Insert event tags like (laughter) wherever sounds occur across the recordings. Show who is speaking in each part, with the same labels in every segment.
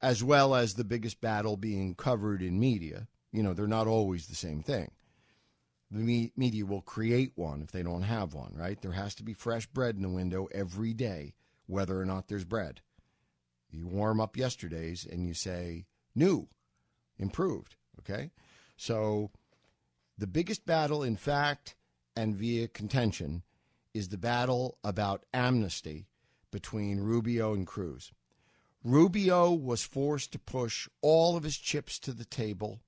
Speaker 1: as well as the biggest battle being covered in media, you know, they're not always the same thing. The me- media will create one if they don't have one, right? There has to be fresh bread in the window every day, whether or not there's bread. You warm up yesterday's and you say, new, improved, okay? So the biggest battle, in fact, and via contention, is the battle about amnesty between Rubio and Cruz. Rubio was forced to push all of his chips to the table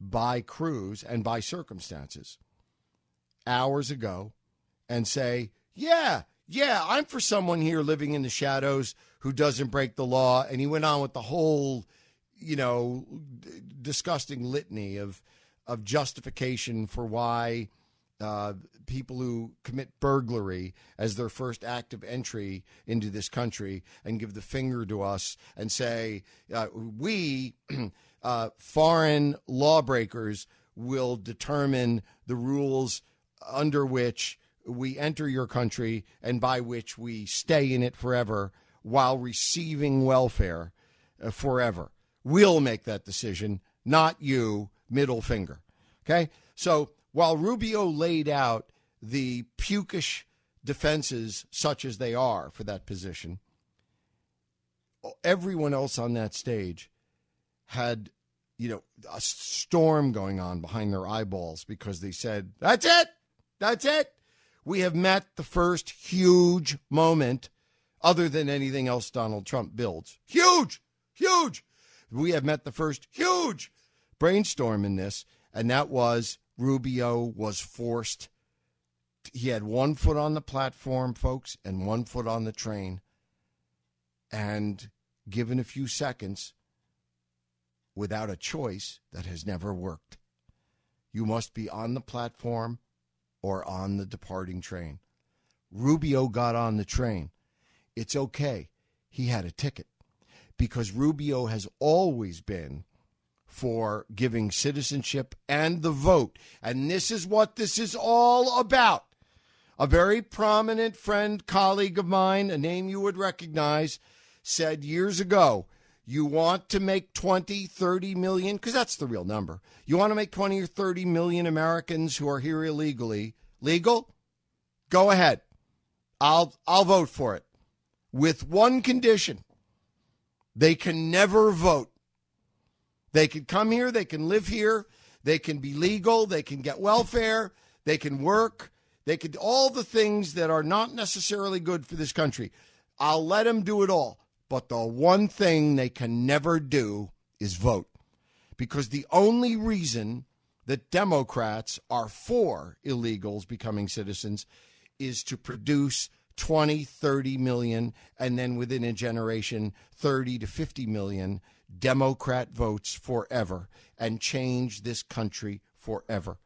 Speaker 1: by Cruz and by circumstances hours ago and say, yeah, yeah, I'm for someone here living in the shadows who doesn't break the law. And he went on with the whole, you know, d- disgusting litany of of justification for why uh, people who commit burglary as their first act of entry into this country and give the finger to us and say uh, we (clears throat) uh, foreign lawbreakers will determine the rules under which we enter your country and by which we stay in it forever while receiving welfare uh, forever. We'll make that decision, not you, middle finger. Okay? So while Rubio laid out the pukish defenses, such as they are, for that position, everyone else on that stage had, you know, a storm going on behind their eyeballs because they said, That's it! That's it! We have met the first huge moment, other than anything else Donald Trump builds. Huge! Huge! We have met the first huge brainstorm in this, and that was Rubio was forced. He had one foot on the platform, folks, and one foot on the train. And given a few seconds, without a choice, that has never worked. You must be on the platform or on the departing train. Rubio got on the train. It's okay. He had a ticket because Rubio has always been for giving citizenship and the vote. And this is what this is all about. A very prominent friend, colleague of mine, a name you would recognize, said years ago, you want to make 20, 30 million, because that's the real number. You want to make 20 or 30 million Americans who are here illegally legal? Go ahead. I'll I'll vote for it. With one condition. They can never vote. They can come here, they can live here, they can be legal, they can get welfare, they can work, they can all the things that are not necessarily good for this country. I'll let them do it all. But the one thing they can never do is vote. Because the only reason that Democrats are for illegals becoming citizens is to produce 20, 30 million, and then within a generation, 30 to 50 million Democrat votes forever and change this country forever.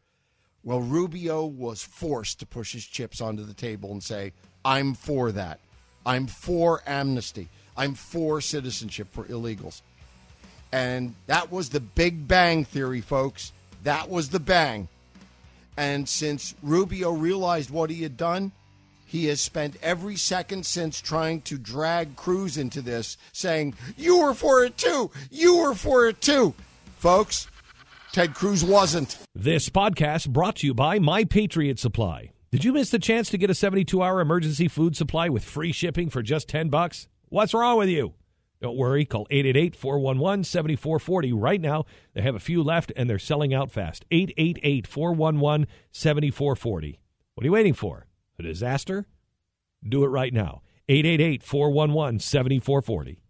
Speaker 1: Well, Rubio was forced to push his chips onto the table and say, I'm for that. I'm for amnesty. I'm for citizenship for illegals. And that was the big bang theory, folks. That was the bang. And since Rubio realized what he had done, he has spent every second since trying to drag Cruz into this, saying, You were for it too. You were for it too. Folks, Ted Cruz wasn't.
Speaker 2: This podcast brought to you by My Patriot Supply. Did you miss the chance to get a 72-hour emergency food supply with free shipping for just 10 bucks? What's wrong with you? Don't worry, call 888-411-7440 right now. They have a few left and they're selling out fast. 888-411-7440. What are you waiting for? A disaster? Do it right now. 888 411 7440.